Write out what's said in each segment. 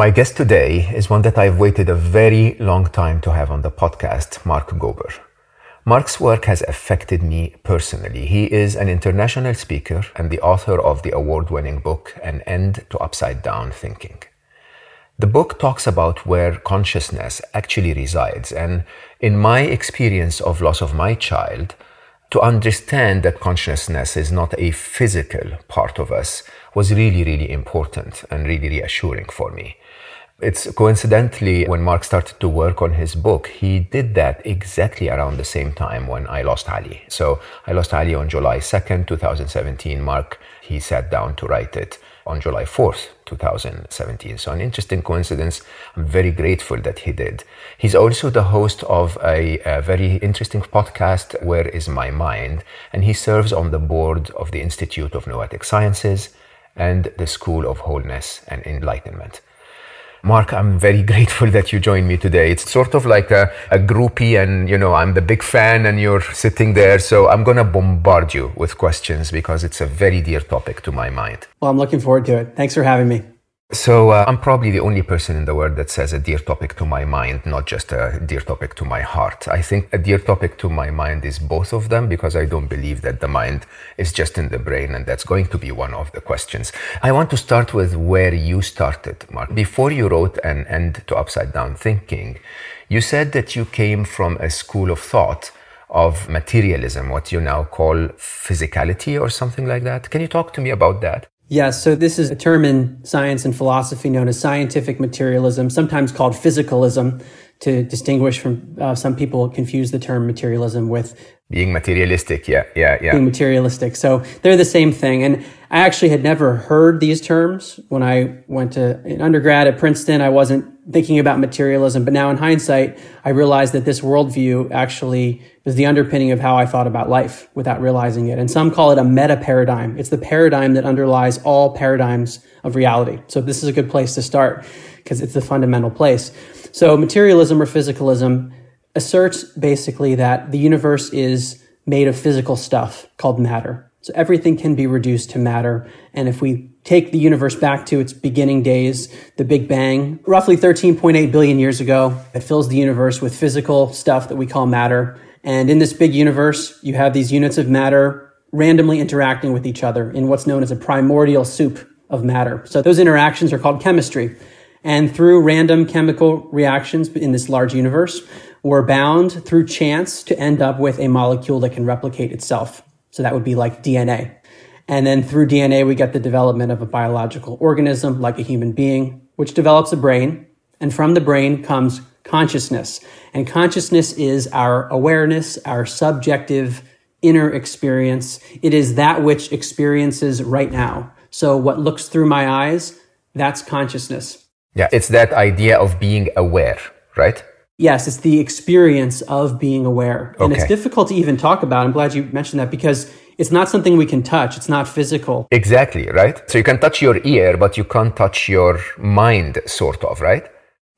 My guest today is one that I've waited a very long time to have on the podcast, Mark Gober. Mark's work has affected me personally. He is an international speaker and the author of the award winning book, An End to Upside Down Thinking. The book talks about where consciousness actually resides, and in my experience of loss of my child, to understand that consciousness is not a physical part of us was really, really important and really reassuring for me. It's coincidentally when Mark started to work on his book, he did that exactly around the same time when I lost Ali. So I lost Ali on July 2nd, 2017. Mark, he sat down to write it on July 4th, 2017. So an interesting coincidence. I'm very grateful that he did. He's also the host of a, a, very interesting podcast, Where is My Mind? And he serves on the board of the Institute of Noetic Sciences and the School of Wholeness and Enlightenment. Mark, I'm very grateful that you joined me today. It's sort of like a, a groupie, and you know, I'm the big fan, and you're sitting there. So I'm going to bombard you with questions because it's a very dear topic to my mind. Well, I'm looking forward to it. Thanks for having me. So uh, I'm probably the only person in the world that says a dear topic to my mind, not just a dear topic to my heart. I think a dear topic to my mind is both of them because I don't believe that the mind is just in the brain, and that's going to be one of the questions. I want to start with where you started, Mark. Before you wrote an end to upside down thinking, you said that you came from a school of thought of materialism, what you now call physicality or something like that. Can you talk to me about that? Yeah, so this is a term in science and philosophy known as scientific materialism, sometimes called physicalism, to distinguish from uh, some people confuse the term materialism with being materialistic. Yeah, yeah, yeah. Being materialistic. So they're the same thing. And I actually had never heard these terms when I went to an undergrad at Princeton. I wasn't thinking about materialism, but now in hindsight, I realized that this worldview actually is the underpinning of how I thought about life without realizing it. And some call it a meta paradigm. It's the paradigm that underlies all paradigms of reality. So this is a good place to start because it's the fundamental place. So materialism or physicalism asserts basically that the universe is made of physical stuff called matter. So everything can be reduced to matter. And if we take the universe back to its beginning days, the Big Bang, roughly 13.8 billion years ago, it fills the universe with physical stuff that we call matter. And in this big universe, you have these units of matter randomly interacting with each other in what's known as a primordial soup of matter. So those interactions are called chemistry. And through random chemical reactions in this large universe, we're bound through chance to end up with a molecule that can replicate itself. So that would be like DNA. And then through DNA, we get the development of a biological organism like a human being, which develops a brain. And from the brain comes consciousness. And consciousness is our awareness, our subjective inner experience. It is that which experiences right now. So what looks through my eyes, that's consciousness. Yeah, it's that idea of being aware, right? Yes, it's the experience of being aware. And okay. it's difficult to even talk about. I'm glad you mentioned that because it's not something we can touch. It's not physical. Exactly, right? So you can touch your ear, but you can't touch your mind, sort of, right?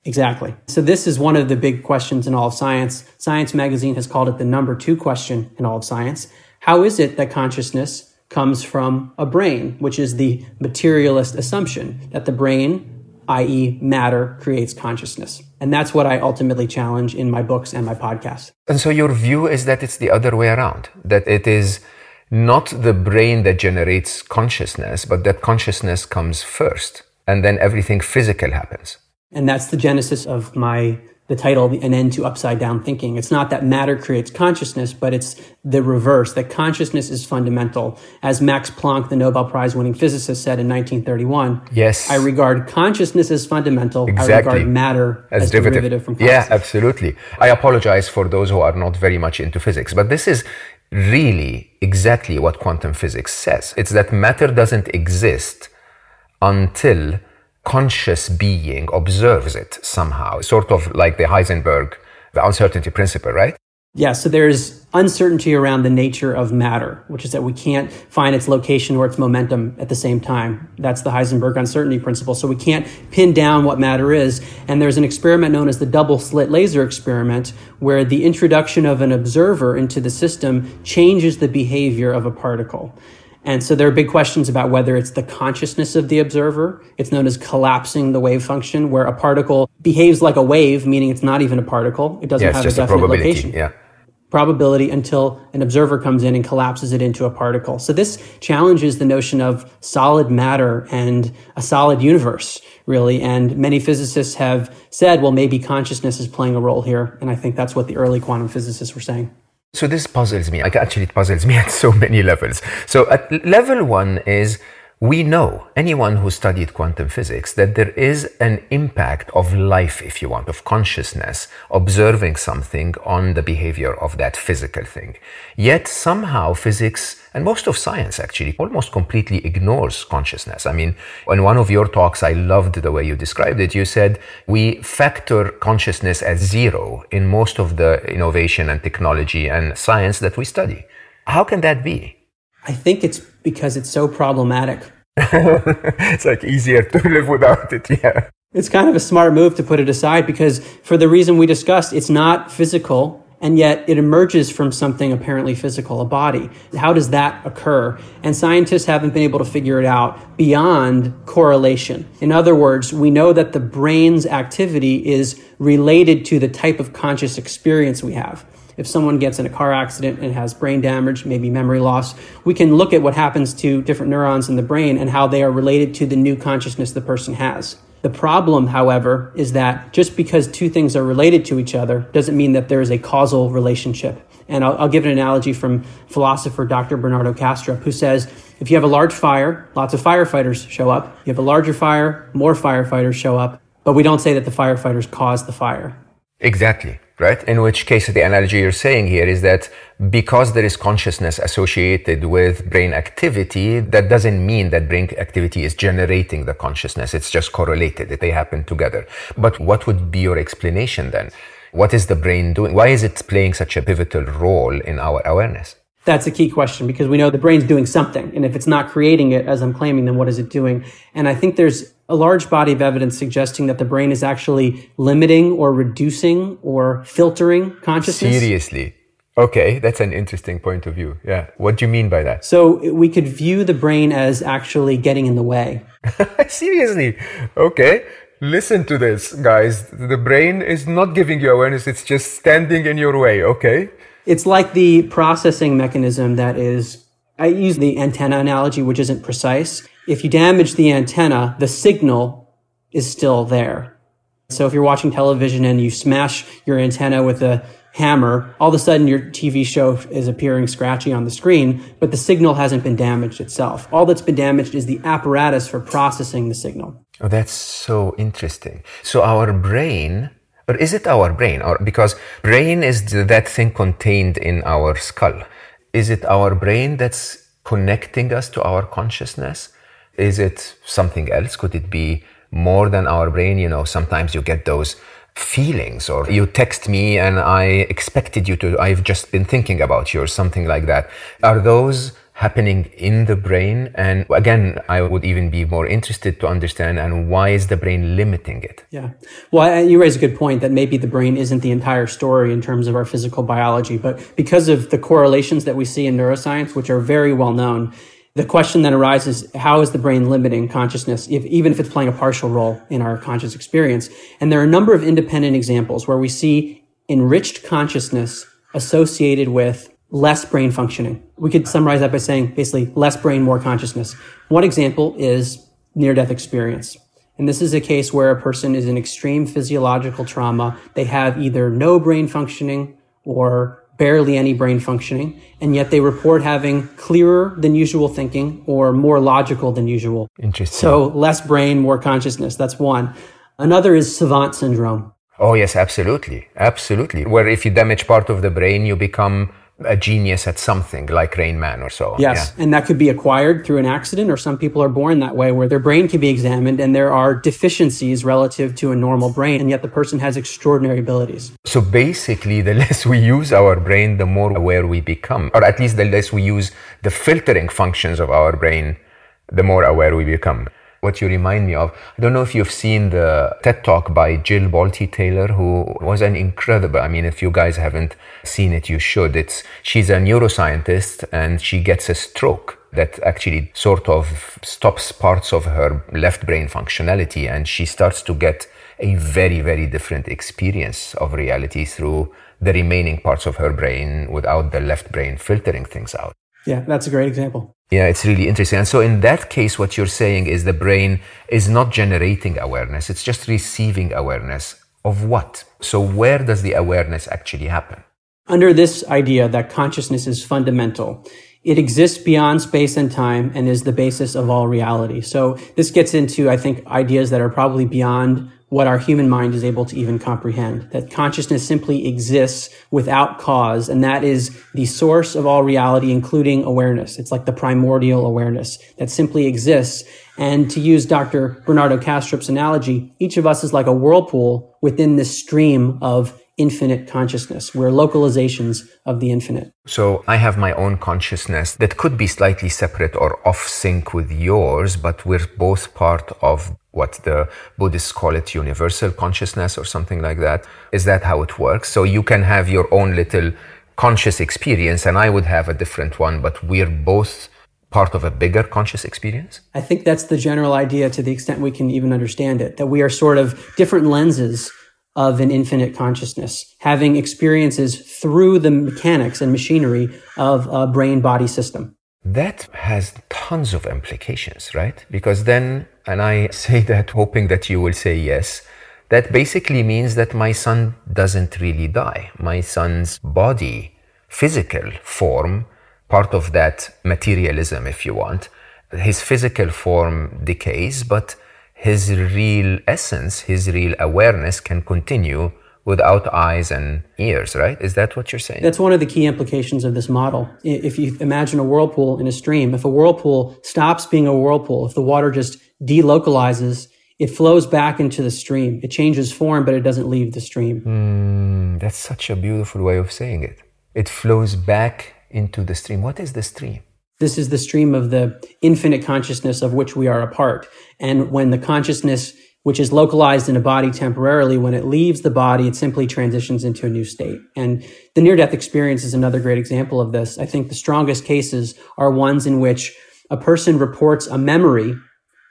Exactly. So this is one of the big questions in all of science. Science magazine has called it the number two question in all of science. How is it that consciousness comes from a brain, which is the materialist assumption that the brain i.e., matter creates consciousness. And that's what I ultimately challenge in my books and my podcast. And so your view is that it's the other way around, that it is not the brain that generates consciousness, but that consciousness comes first, and then everything physical happens. And that's the genesis of my the title an end to upside down thinking it's not that matter creates consciousness but it's the reverse that consciousness is fundamental as max planck the nobel prize winning physicist said in 1931 yes i regard consciousness as fundamental exactly. i regard matter as, as derivative. derivative from consciousness. yeah absolutely i apologize for those who are not very much into physics but this is really exactly what quantum physics says it's that matter doesn't exist until conscious being observes it somehow, sort of like the Heisenberg, the uncertainty principle, right? Yeah, so there's uncertainty around the nature of matter, which is that we can't find its location or its momentum at the same time. That's the Heisenberg uncertainty principle. So we can't pin down what matter is. And there's an experiment known as the double slit laser experiment, where the introduction of an observer into the system changes the behavior of a particle. And so there are big questions about whether it's the consciousness of the observer. It's known as collapsing the wave function, where a particle behaves like a wave, meaning it's not even a particle. It doesn't Yeah, have a a definite probability. location Yeah. probability until an observer comes in and collapses it into a particle. So this challenges the notion of solid matter and a solid universe, really. And many physicists have said, well, maybe consciousness is playing a role here. And I think that's what the early quantum physicists were saying. So this puzzles me. Like actually, it puzzles me at so many levels. So at level one is we know anyone who studied quantum physics that there is an impact of life, if you want, of consciousness, observing something on the behavior of that physical thing. Yet somehow physics and most of science actually almost completely ignores consciousness. I mean, in one of your talks, I loved the way you described it. You said we factor consciousness as zero in most of the innovation and technology and science that we study. How can that be? I think it's because it's so problematic. it's like easier to live without it, yeah. It's kind of a smart move to put it aside because for the reason we discussed, it's not physical and yet it emerges from something apparently physical, a body. How does that occur? And scientists haven't been able to figure it out beyond correlation. In other words, we know that the brain's activity is related to the type of conscious experience we have. If someone gets in a car accident and has brain damage, maybe memory loss, we can look at what happens to different neurons in the brain and how they are related to the new consciousness the person has. The problem, however, is that just because two things are related to each other doesn't mean that there is a causal relationship. And I'll, I'll, give an analogy from philosopher Dr. Bernardo Kastrup, who says if you have a large fire, lots of firefighters show up. You have a larger fire, more firefighters show up. But we don't say that the firefighters caused the fire. Exactly right? In which case, the analogy you're saying here is that because there is consciousness associated with brain activity, that doesn't mean that brain activity is generating the consciousness. It's just correlated. They happen together. But what would be your explanation then? What is the brain doing? Why is it playing such a pivotal role in our awareness? That's a key question because we know the brain's doing something. And if it's not creating it, as I'm claiming, then what is it doing? And I think there's a large body of evidence suggesting that the brain is actually limiting or reducing or filtering consciousness. Seriously. Okay, that's an interesting point of view. Yeah. What do you mean by that? So we could view the brain as actually getting in the way. Seriously. Okay. Listen to this, guys. The brain is not giving you awareness, it's just standing in your way. Okay. It's like the processing mechanism that is, I use the antenna analogy, which isn't precise. If you damage the antenna, the signal is still there. So if you're watching television and you smash your antenna with a hammer, all of a sudden your TV show is appearing scratchy on the screen, but the signal hasn't been damaged itself. All that's been damaged is the apparatus for processing the signal. Oh, that's so interesting. So our brain or is it our brain? Or because brain is that thing contained in our skull. Is it our brain that's connecting us to our consciousness? Is it something else? Could it be more than our brain? You know, sometimes you get those feelings or you text me and I expected you to, I've just been thinking about you or something like that. Are those happening in the brain? And again, I would even be more interested to understand and why is the brain limiting it? Yeah. Well, you raise a good point that maybe the brain isn't the entire story in terms of our physical biology, but because of the correlations that we see in neuroscience, which are very well known, the question then arises, how is the brain limiting consciousness, if, even if it's playing a partial role in our conscious experience? And there are a number of independent examples where we see enriched consciousness associated with less brain functioning. We could summarize that by saying basically less brain, more consciousness. One example is near death experience. And this is a case where a person is in extreme physiological trauma. They have either no brain functioning or barely any brain functioning, and yet they report having clearer than usual thinking or more logical than usual. Interesting. So less brain, more consciousness. That's one. Another is savant syndrome. Oh, yes, absolutely. Absolutely. Where if you damage part of the brain, you become a genius at something like Rain Man or so. Yes. Yeah. And that could be acquired through an accident, or some people are born that way where their brain can be examined and there are deficiencies relative to a normal brain, and yet the person has extraordinary abilities. So basically, the less we use our brain, the more aware we become, or at least the less we use the filtering functions of our brain, the more aware we become what you remind me of. I don't know if you've seen the TED Talk by Jill Bolte Taylor, who was an incredible. I mean, if you guys haven't seen it, you should. It's she's a neuroscientist and she gets a stroke that actually sort of stops parts of her left brain functionality, and she starts to get a very, very different experience of reality through the remaining parts of her brain without the left brain filtering things out. Yeah, that's a great example. Yeah, it's really interesting. And so, in that case, what you're saying is the brain is not generating awareness, it's just receiving awareness of what? So, where does the awareness actually happen? Under this idea that consciousness is fundamental, it exists beyond space and time and is the basis of all reality. So, this gets into, I think, ideas that are probably beyond what our human mind is able to even comprehend. That consciousness simply exists without cause, and that is the source of all reality, including awareness. It's like the primordial awareness that simply exists. And to use Dr. Bernardo Kastrup's analogy, each of us is like a whirlpool within this stream of infinite consciousness. We're localizations of the infinite. So I have my own consciousness that could be slightly separate or off sync with yours, but we're both part of what the Buddhists call it universal consciousness or something like that. Is that how it works? So you can have your own little conscious experience and I would have a different one, but we're both part of a bigger conscious experience? I think that's the general idea to the extent we can even understand it, that we are sort of different lenses of an infinite consciousness, having experiences through the mechanics and machinery of a brain body system. That has tons of implications, right? Because then, and I say that hoping that you will say yes, that basically means that my son doesn't really die. My son's body, physical form, part of that materialism, if you want, his physical form decays, but his real essence, his real awareness can continue without eyes and ears, right? Is that what you're saying? That's one of the key implications of this model. If you imagine a whirlpool in a stream, if a whirlpool stops being a whirlpool, if the water just delocalizes, it flows back into the stream. It changes form, but it doesn't leave the stream. Mm, that's such a beautiful way of saying it. It flows back into the stream. What is the stream? This is the stream of the infinite consciousness of which we are a part. And when the consciousness, which is localized in a body temporarily, when it leaves the body, it simply transitions into a new state. And the near death experience is another great example of this. I think the strongest cases are ones in which a person reports a memory,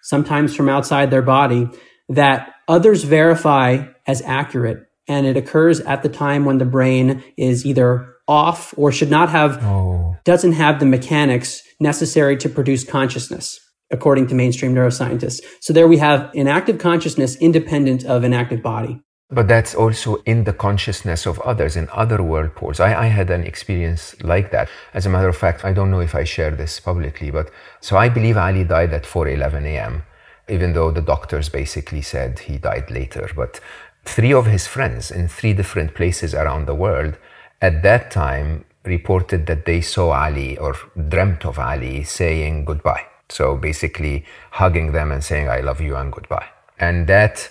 sometimes from outside their body, that others verify as accurate. And it occurs at the time when the brain is either off or should not have, oh. doesn't have the mechanics necessary to produce consciousness, according to mainstream neuroscientists. So there we have an active consciousness independent of an active body. But that's also in the consciousness of others, in other whirlpools. I, I had an experience like that. As a matter of fact, I don't know if I share this publicly, but so I believe Ali died at 4:11 a.m. Even though the doctors basically said he died later, but three of his friends in three different places around the world at that time reported that they saw Ali or dreamt of Ali saying goodbye. So basically hugging them and saying, I love you and goodbye. And that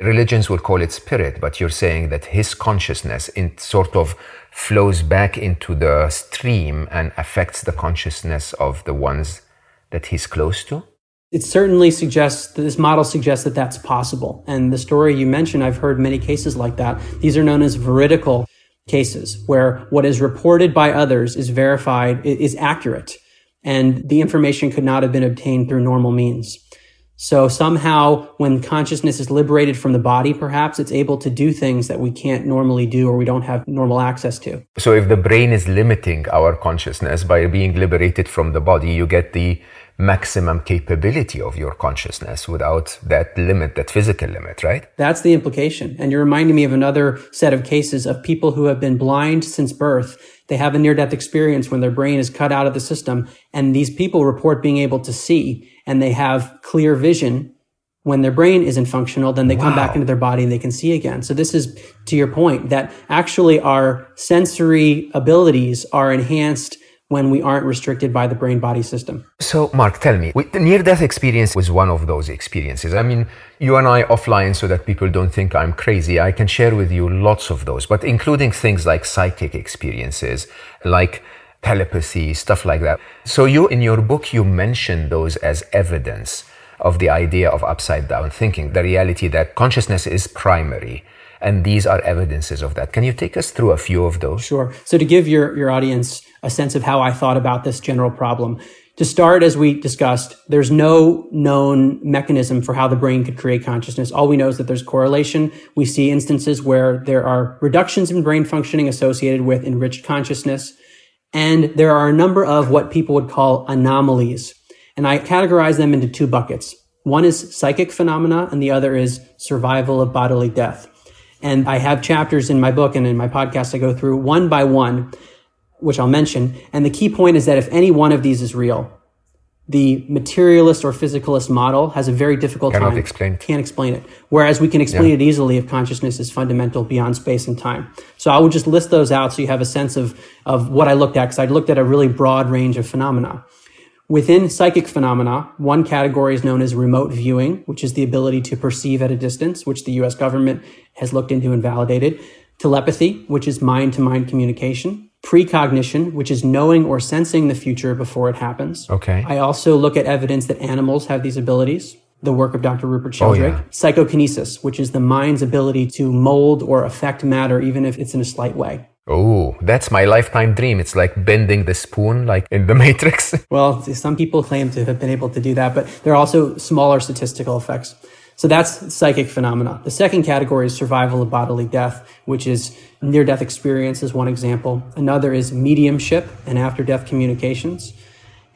religions will call it spirit, but you're saying that his consciousness in sort of flows back into the stream and affects the consciousness of the ones that he's close to? It certainly suggests this model suggests that that's possible. And the story you mentioned, I've heard many cases like that. These are known as veridical cases where what is reported by others is verified, is accurate, and the information could not have been obtained through normal means. So somehow when consciousness is liberated from the body, perhaps it's able to do things that we can't normally do or we don't have normal access to. So if the brain is limiting our consciousness by being liberated from the body, you get the maximum capability of your consciousness without that limit, that physical limit, right? That's the implication. And you're reminding me of another set of cases of people who have been blind since birth. They have a near death experience when their brain is cut out of the system. And these people report being able to see and they have clear vision when their brain isn't functional, then they wow. come back into their body and they can see again. So this is to your point that actually our sensory abilities are enhanced when we aren't restricted by the brain body system. So, Mark, tell me, with the near death experience was one of those experiences. I mean, you and I offline, so that people don't think I'm crazy, I can share with you lots of those, but including things like psychic experiences, like telepathy, stuff like that. So, you, in your book, you mention those as evidence of the idea of upside down thinking, the reality that consciousness is primary. And these are evidences of that. Can you take us through a few of those? Sure. So, to give your, your audience a sense of how I thought about this general problem. To start, as we discussed, there's no known mechanism for how the brain could create consciousness. All we know is that there's correlation. We see instances where there are reductions in brain functioning associated with enriched consciousness. And there are a number of what people would call anomalies. And I categorize them into two buckets. One is psychic phenomena and the other is survival of bodily death. And I have chapters in my book and in my podcast I go through one by one which I'll mention. And the key point is that if any one of these is real, the materialist or physicalist model has a very difficult Cannot time. Explain. Can't explain it. Whereas we can explain yeah. it easily if consciousness is fundamental beyond space and time. So I would just list those out so you have a sense of, of what I looked at, because I looked at a really broad range of phenomena. Within psychic phenomena, one category is known as remote viewing, which is the ability to perceive at a distance, which the US government has looked into and validated. Telepathy, which is mind to mind communication precognition, which is knowing or sensing the future before it happens. Okay. I also look at evidence that animals have these abilities. The work of Dr. Rupert oh, Sheldrake. Oh, yeah. Psychokinesis, which is the mind's ability to mold or affect matter, even if it's in a slight way. Oh, that's my lifetime dream. It's like bending the spoon, like in the Matrix. well, some people claim to have been able to do that, but there are also smaller statistical effects. So that's psychic phenomena. The second category is survival of bodily death, which is near death experience is one example. Another is mediumship and after death communications.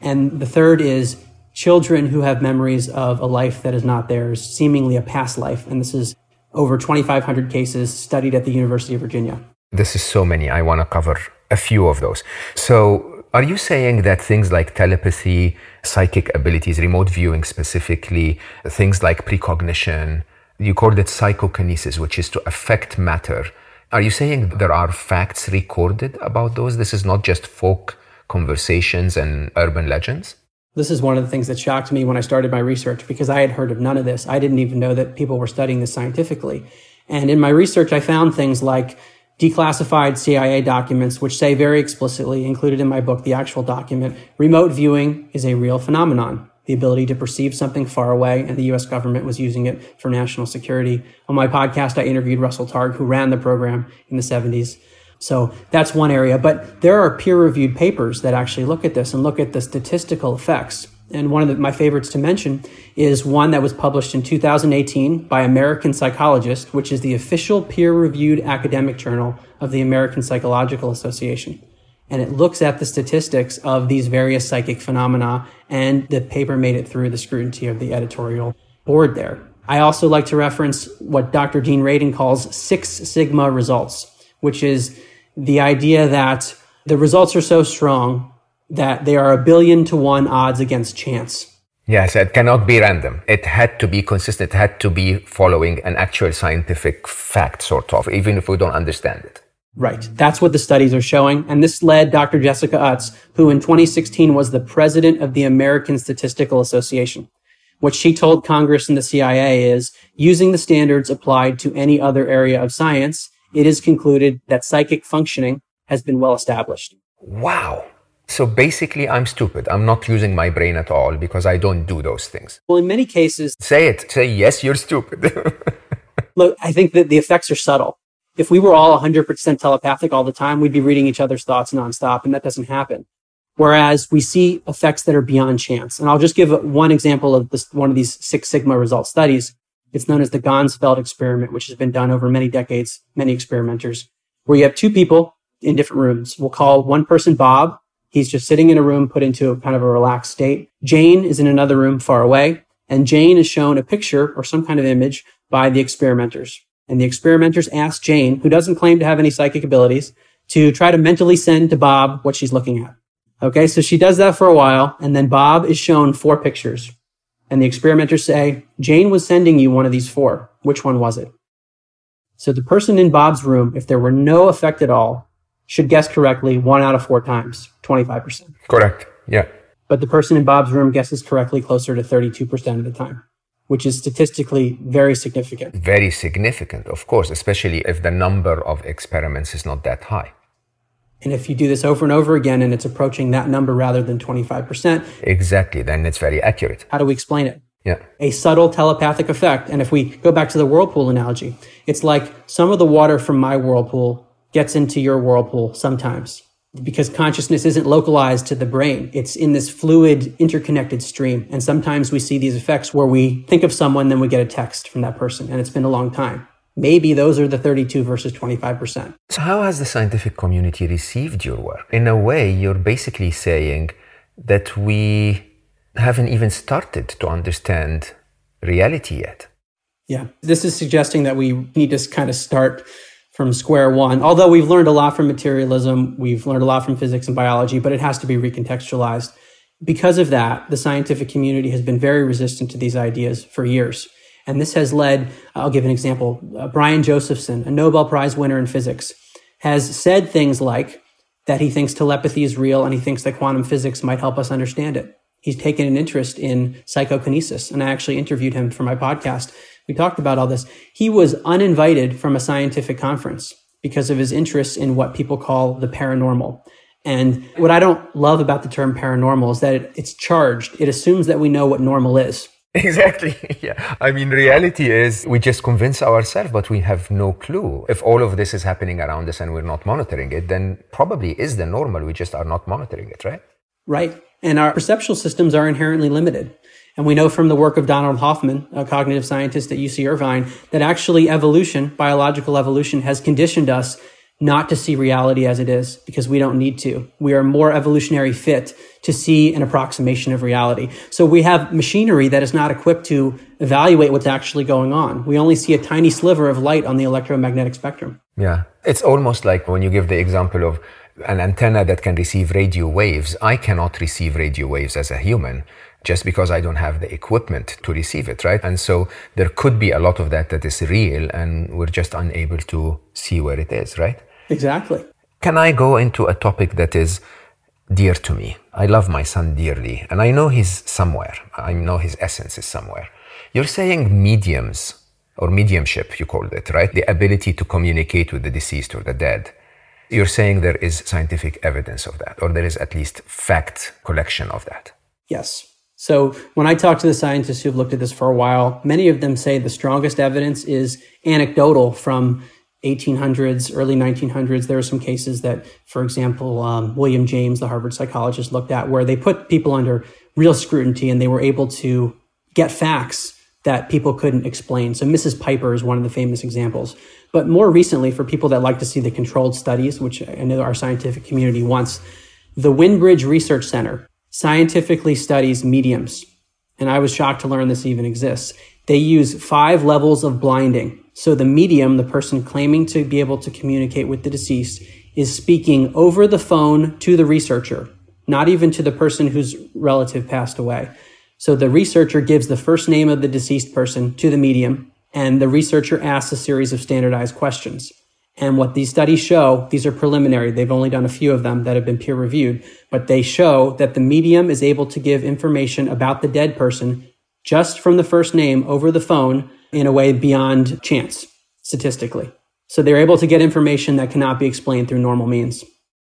And the third is children who have memories of a life that is not theirs, seemingly a past life. And this is over 2,500 cases studied at the University of Virginia. This is so many. I want to cover a few of those. So are you saying that things like telepathy, psychic abilities, remote viewing specifically, things like precognition, you called it psychokinesis, which is to affect matter. Are you saying there are facts recorded about those? This is not just folk conversations and urban legends? This is one of the things that shocked me when I started my research because I had heard of none of this. I didn't even know that people were studying this scientifically. And in my research, I found things like declassified CIA documents, which say very explicitly, included in my book, the actual document, remote viewing is a real phenomenon. The ability to perceive something far away, and the US government was using it for national security. On my podcast, I interviewed Russell Targ, who ran the program in the 70s. So that's one area. But there are peer reviewed papers that actually look at this and look at the statistical effects. And one of the, my favorites to mention is one that was published in 2018 by American Psychologist, which is the official peer reviewed academic journal of the American Psychological Association. And it looks at the statistics of these various psychic phenomena, and the paper made it through the scrutiny of the editorial board there. I also like to reference what Dr. Dean Radin calls Six Sigma results, which is the idea that the results are so strong that they are a billion to one odds against chance. Yes, it cannot be random. It had to be consistent. It had to be following an actual scientific fact, sort of, even if we don't understand it. Right. That's what the studies are showing. And this led Dr. Jessica Utts, who in 2016 was the president of the American Statistical Association. What she told Congress and the CIA is using the standards applied to any other area of science, it is concluded that psychic functioning has been well established. Wow. So basically, I'm stupid. I'm not using my brain at all because I don't do those things. Well, in many cases, say it. Say, yes, you're stupid. look, I think that the effects are subtle. If we were all 100% telepathic all the time, we'd be reading each other's thoughts nonstop, and that doesn't happen. Whereas we see effects that are beyond chance. And I'll just give one example of this, one of these Six Sigma result studies. It's known as the Ganzfeld experiment, which has been done over many decades, many experimenters, where you have two people in different rooms. We'll call one person Bob, He's just sitting in a room put into a kind of a relaxed state. Jane is in another room far away, and Jane is shown a picture or some kind of image by the experimenters. And the experimenters ask Jane, who doesn't claim to have any psychic abilities, to try to mentally send to Bob what she's looking at. Okay, so she does that for a while, and then Bob is shown four pictures. and the experimenters say, Jane was sending you one of these four. Which one was it? So the person in Bob's room, if there were no effect at all, should guess correctly one out of four times, 25%. Correct. Yeah. But the person in Bob's room guesses correctly closer to 32% of the time, which is statistically very significant. Very significant, of course, especially if the number of experiments is not that high. And if you do this over and over again and it's approaching that number rather than 25%, exactly, then it's very accurate. How do we explain it? Yeah. A subtle telepathic effect. And if we go back to the whirlpool analogy, it's like some of the water from my whirlpool gets into your whirlpool sometimes because consciousness isn't localized to the brain. It's in this fluid, interconnected stream. And sometimes we see these effects where we think of someone, then we get a text from that person, and it's been a long time. Maybe those are the 32 versus 25%. So, how has the scientific community received your work? In a way, you're basically saying that we haven't even started to understand reality yet. Yeah, this is suggesting that we need to kind of start from square one. Although we've learned a lot from materialism, we've learned a lot from physics and biology, but it has to be recontextualized. Because of that, the scientific community has been very resistant to these ideas for years. And this has led, I'll give an example. Uh, Brian Josephson, a Nobel Prize winner in physics, has said things like that he thinks telepathy is real and he thinks that quantum physics might help us understand it. He's taken an interest in psychokinesis. And I actually interviewed him for my podcast. We talked about all this. He was uninvited from a scientific conference because of his interest in what people call the paranormal. And what I don't love about the term paranormal is that it, it's charged. It assumes that we know what normal is. Exactly. Yeah. I mean, reality is we just convince ourselves, but we have no clue. If all of this is happening around us and we're not monitoring it, then probably is the normal. We just are not monitoring it, right? Right. And our perceptual systems are inherently limited. And we know from the work of Donald Hoffman, a cognitive scientist at UC Irvine, that actually evolution, biological evolution, has conditioned us not to see reality as it is because we don't need to. We are more evolutionary fit to see an approximation of reality. So we have machinery that is not equipped to evaluate what's actually going on. We only see a tiny sliver of light on the electromagnetic spectrum. Yeah. It's almost like when you give the example of an antenna that can receive radio waves. I cannot receive radio waves as a human just because I don't have the equipment to receive it, right? And so there could be a lot of that that is real and we're just unable to see where it is, right? Exactly. Can I go into a topic that is dear to me? I love my son dearly, and I know he's somewhere. I know his essence is somewhere. You're saying mediums or mediumship, you called it, right? The ability to communicate with the deceased or the dead. You're saying there is scientific evidence of that, or there is at least fact collection of that. Yes. So when I talk to the scientists who've looked at this for a while, many of them say the strongest evidence is anecdotal from 1800s, early 1900s. There are some cases that, for example, um, William James, the Harvard psychologist, looked at where they put people under real scrutiny and they were able to get facts that people couldn't explain. So Mrs. Piper is one of the famous examples. But more recently, for people that like to see the controlled studies, which I know our scientific community wants, the Windbridge Research Center scientifically studies mediums. And I was shocked to learn this even exists. They use five levels of blinding so the medium, the person claiming to be able to communicate with the deceased, is speaking over the phone to the researcher, not even to the person whose relative passed away. So the researcher gives the first name of the deceased person to the medium, and the researcher asks a series of standardized questions. And what these studies show, these are preliminary. They've only done a few of them that have been peer reviewed, but they show that the medium is able to give information about the dead person just from the first name over the phone in a way beyond chance statistically. So they're able to get information that cannot be explained through normal means.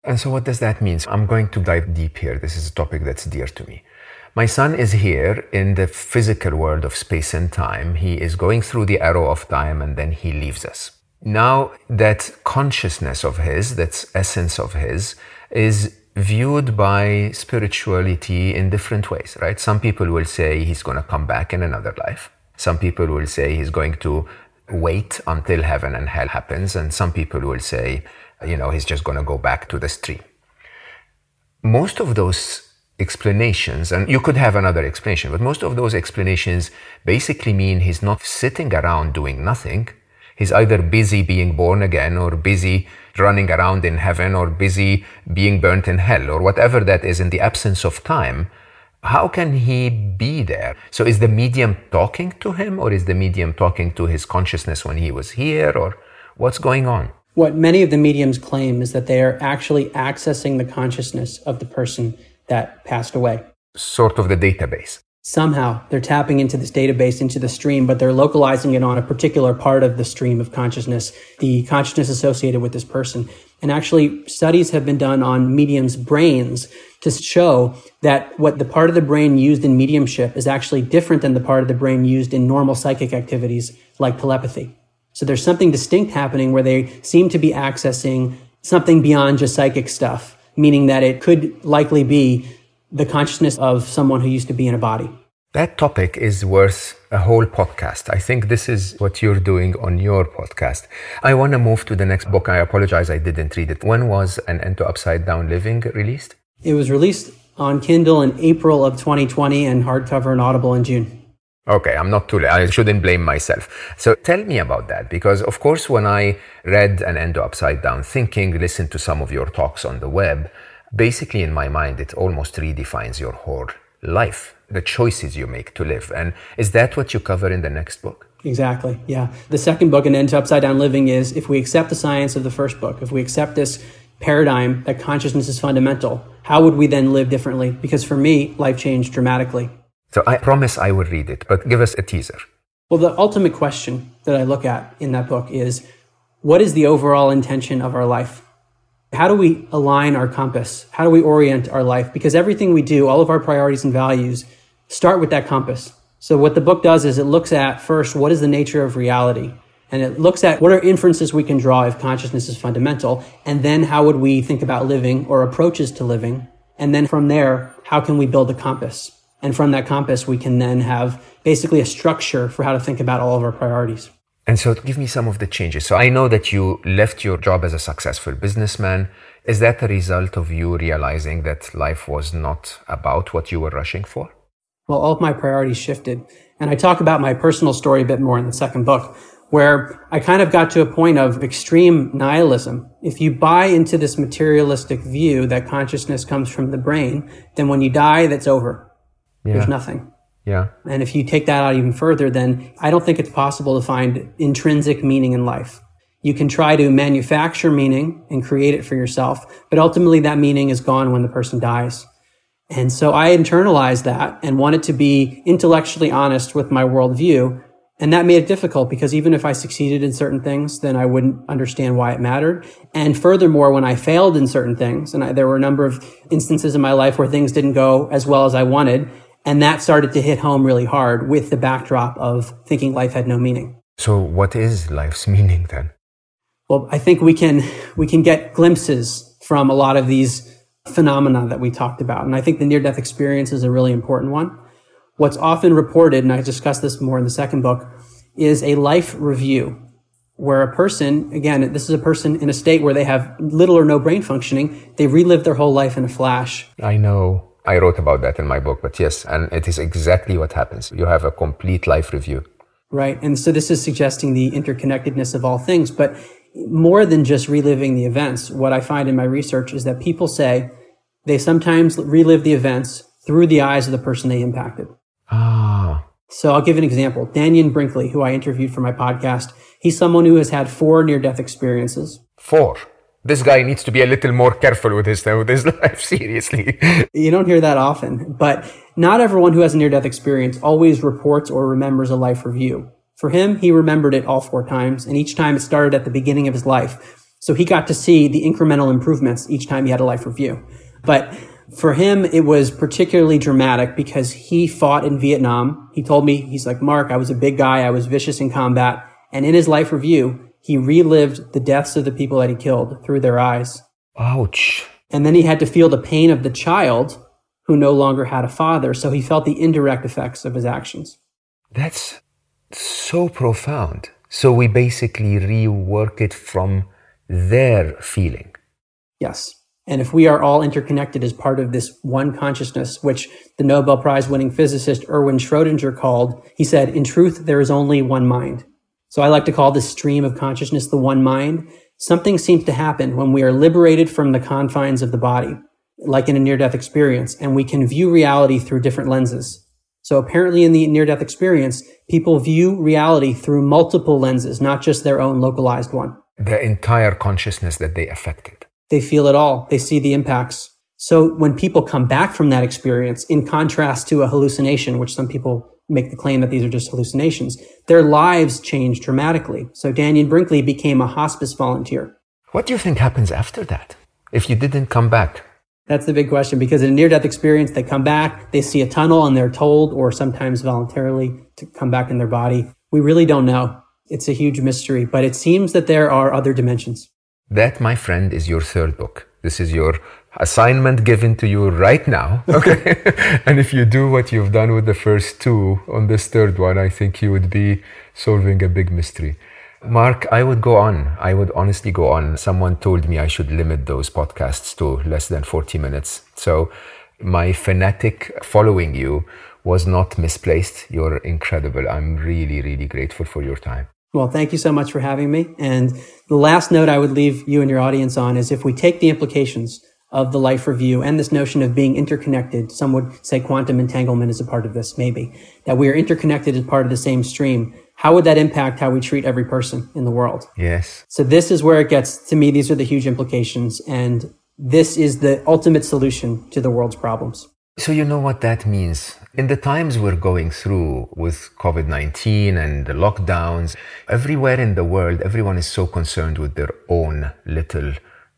And so, what does that mean? So I'm going to dive deep here. This is a topic that's dear to me. My son is here in the physical world of space and time. He is going through the arrow of time and then he leaves us. Now, that consciousness of his, that essence of his, is viewed by spirituality in different ways, right? Some people will say he's going to come back in another life. Some people will say he's going to wait until heaven and hell happens, and some people will say, you know, he's just going to go back to the stream. Most of those explanations, and you could have another explanation, but most of those explanations basically mean he's not sitting around doing nothing. He's either busy being born again, or busy running around in heaven, or busy being burnt in hell, or whatever that is in the absence of time How can he be there? So is the medium talking to him or is the medium talking to his consciousness when he was here or what's going on? What many of the mediums claim is that they are actually accessing the consciousness of the person that passed away. Sort of the database. Somehow they're tapping into this database, into the stream, but they're localizing it on a particular part of the stream of consciousness, the consciousness associated with this person. And actually, studies have been done on mediums' brains to show that what the part of the brain used in mediumship is actually different than the part of the brain used in normal psychic activities like telepathy. So there's something distinct happening where they seem to be accessing something beyond just psychic stuff, meaning that it could likely be the consciousness of someone who used to be in a body. That topic is worth a whole podcast. I think this is what you're doing on your podcast. I want to move to the next book. I apologize, I didn't read it. When was An End to Upside Down Living released? It was released on Kindle in April of 2020 and hardcover and Audible in June. Okay, I'm not too late. I shouldn't blame myself. So tell me about that because, of course, when I read An End to Upside Down Thinking, listened to some of your talks on the web, basically in my mind, it almost redefines your whole life, the choices you make to live. And is that what you cover in the next book? Exactly. Yeah. The second book, An End to Upside Down Living, is if we accept the science of the first book, if we accept this paradigm that consciousness is fundamental, how would we then live differently? Because for me, life changed dramatically. So I promise I will read it, but give us a teaser. Well, the ultimate question that I look at in that book is what is the overall intention of our life? How do we align our compass? How do we orient our life? Because everything we do, all of our priorities and values, start with that compass. So, what the book does is it looks at first what is the nature of reality? And it looks at what are inferences we can draw if consciousness is fundamental, and then how would we think about living or approaches to living? And then from there, how can we build a compass? And from that compass, we can then have basically a structure for how to think about all of our priorities. And so give me some of the changes. So I know that you left your job as a successful businessman. Is that a result of you realizing that life was not about what you were rushing for? Well, all of my priorities shifted. And I talk about my personal story a bit more in the second book, where I kind of got to a point of extreme nihilism. If you buy into this materialistic view that consciousness comes from the brain, then when you die, that's over. Yeah. There's nothing. Yeah. And if you take that out even further, then I don't think it's possible to find intrinsic meaning in life. You can try to manufacture meaning and create it for yourself, but ultimately that meaning is gone when the person dies. And so I internalized that and wanted to be intellectually honest with my worldview. And that made it difficult because even if I succeeded in certain things, then I wouldn't understand why it mattered. And furthermore, when I failed in certain things, and I, there were a number of instances in my life where things didn't go as well as I wanted, and that started to hit home really hard with the backdrop of thinking life had no meaning. So what is life's meaning then? Well, I think we can, we can get glimpses from a lot of these phenomena that we talked about. And I think the near death experience is a really important one. What's often reported, and I discuss this more in the second book, is a life review where a person, again, this is a person in a state where they have little or no brain functioning, they relive their whole life in a flash. I know. I wrote about that in my book, but yes, and it is exactly what happens. You have a complete life review. Right. And so this is suggesting the interconnectedness of all things. But more than just reliving the events, what I find in my research is that people say they sometimes relive the events through the eyes of the person they impacted. Ah. So I'll give an example. Dannion Brinkley, who I interviewed for my podcast, he's someone who has had four near death experiences. Four? This guy needs to be a little more careful with his with his life. Seriously, you don't hear that often, but not everyone who has a near death experience always reports or remembers a life review. For him, he remembered it all four times, and each time it started at the beginning of his life. So he got to see the incremental improvements each time he had a life review. But for him, it was particularly dramatic because he fought in Vietnam. He told me, he's like, Mark, I was a big guy. I was vicious in combat. And in his life review, he relived the deaths of the people that he killed through their eyes. Ouch. And then he had to feel the pain of the child who no longer had a father, so he felt the indirect effects of his actions. That's so profound. So we basically rework it from their feeling. Yes. And if we are all interconnected as part of this one consciousness, which the Nobel Prize winning physicist Erwin Schrodinger called, he said, in truth, there is only one mind. So I like to call this stream of consciousness the one mind. Something seems to happen when we are liberated from the confines of the body. like in a near death experience, and we can view reality through different lenses. So apparently in the near death experience, people view reality through multiple lenses, not just their own localized one. The entire consciousness that they affected. They feel it all. They see the impacts. So when people come back from that experience, in contrast to a hallucination, which some people make the claim that these are just hallucinations, their lives change dramatically. So Dannion Brinkley became a hospice volunteer. What do you think happens after that? If you didn't come back? That's the big question because in a near death experience, they come back, they see a tunnel and they're told, or sometimes voluntarily, to come back in their body. We really don't know. It's a huge mystery, but it seems that there are other dimensions. That, my friend, is your third book. This is your assignment given to you right now. Okay. and if you do what you've done with the first two on this third one, I think you would be solving a big mystery. Mark, I would go on. I would honestly go on. Someone told me I should limit those podcasts to less than 40 minutes. So my fanatic following you was not misplaced. You're incredible. I'm really, really grateful for your time. Well, thank you so much for having me. And the last note I would leave you and your audience on is if we take the implications of the life review and this notion of being interconnected, some would say quantum entanglement is a part of this, maybe, that we are interconnected as part of the same stream how would that impact how we treat every person in the world? Yes. So this is where it gets to me. These are the huge implications. And this is the ultimate solution to the world's problems. So you know what that means. In the times we're going through with COVID-19 and the lockdowns, everywhere in the world, everyone is so concerned with their own little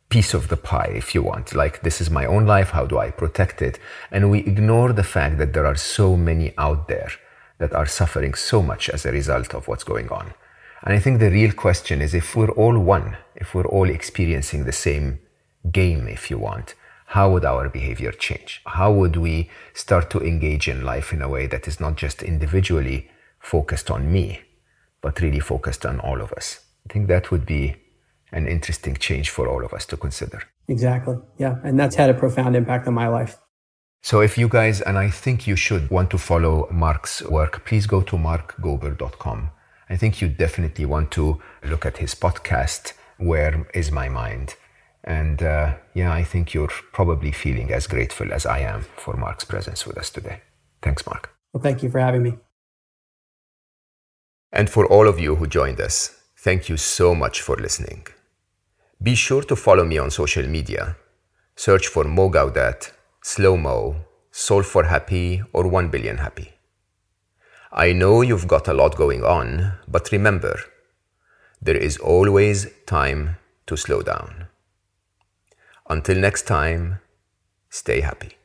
piece of the pie, if you want. Like, this is my own life. How do I protect it? And we ignore the fact that there are so many out there that are suffering so much as a result of what's going on. And I think the real question is if we're all one, if we're all experiencing the same game, if you want, how would our behavior change? How would we start to engage in life in a way that is not just individually focused on me, but really focused on all of us? I think that would be an interesting change for all of us to consider. Exactly. Yeah. And that's had a profound impact on my life. So if you guys, and I think you should want to follow Mark's work, please go to markgober.com. I think you definitely want to look at his podcast, Where is My Mind? And uh, yeah, I think you're probably feeling as grateful as I am for Mark's presence with us today. Thanks, Mark. Well, thank you for having me. And for all of you who joined us, thank you so much for listening. Be sure to follow me on social media. Search for Mo Gawdat Slo Mo, solve for happy, or 1 billion happy. I know you've got a lot going on, but remember, there is always time to slow down. Until next time, stay happy.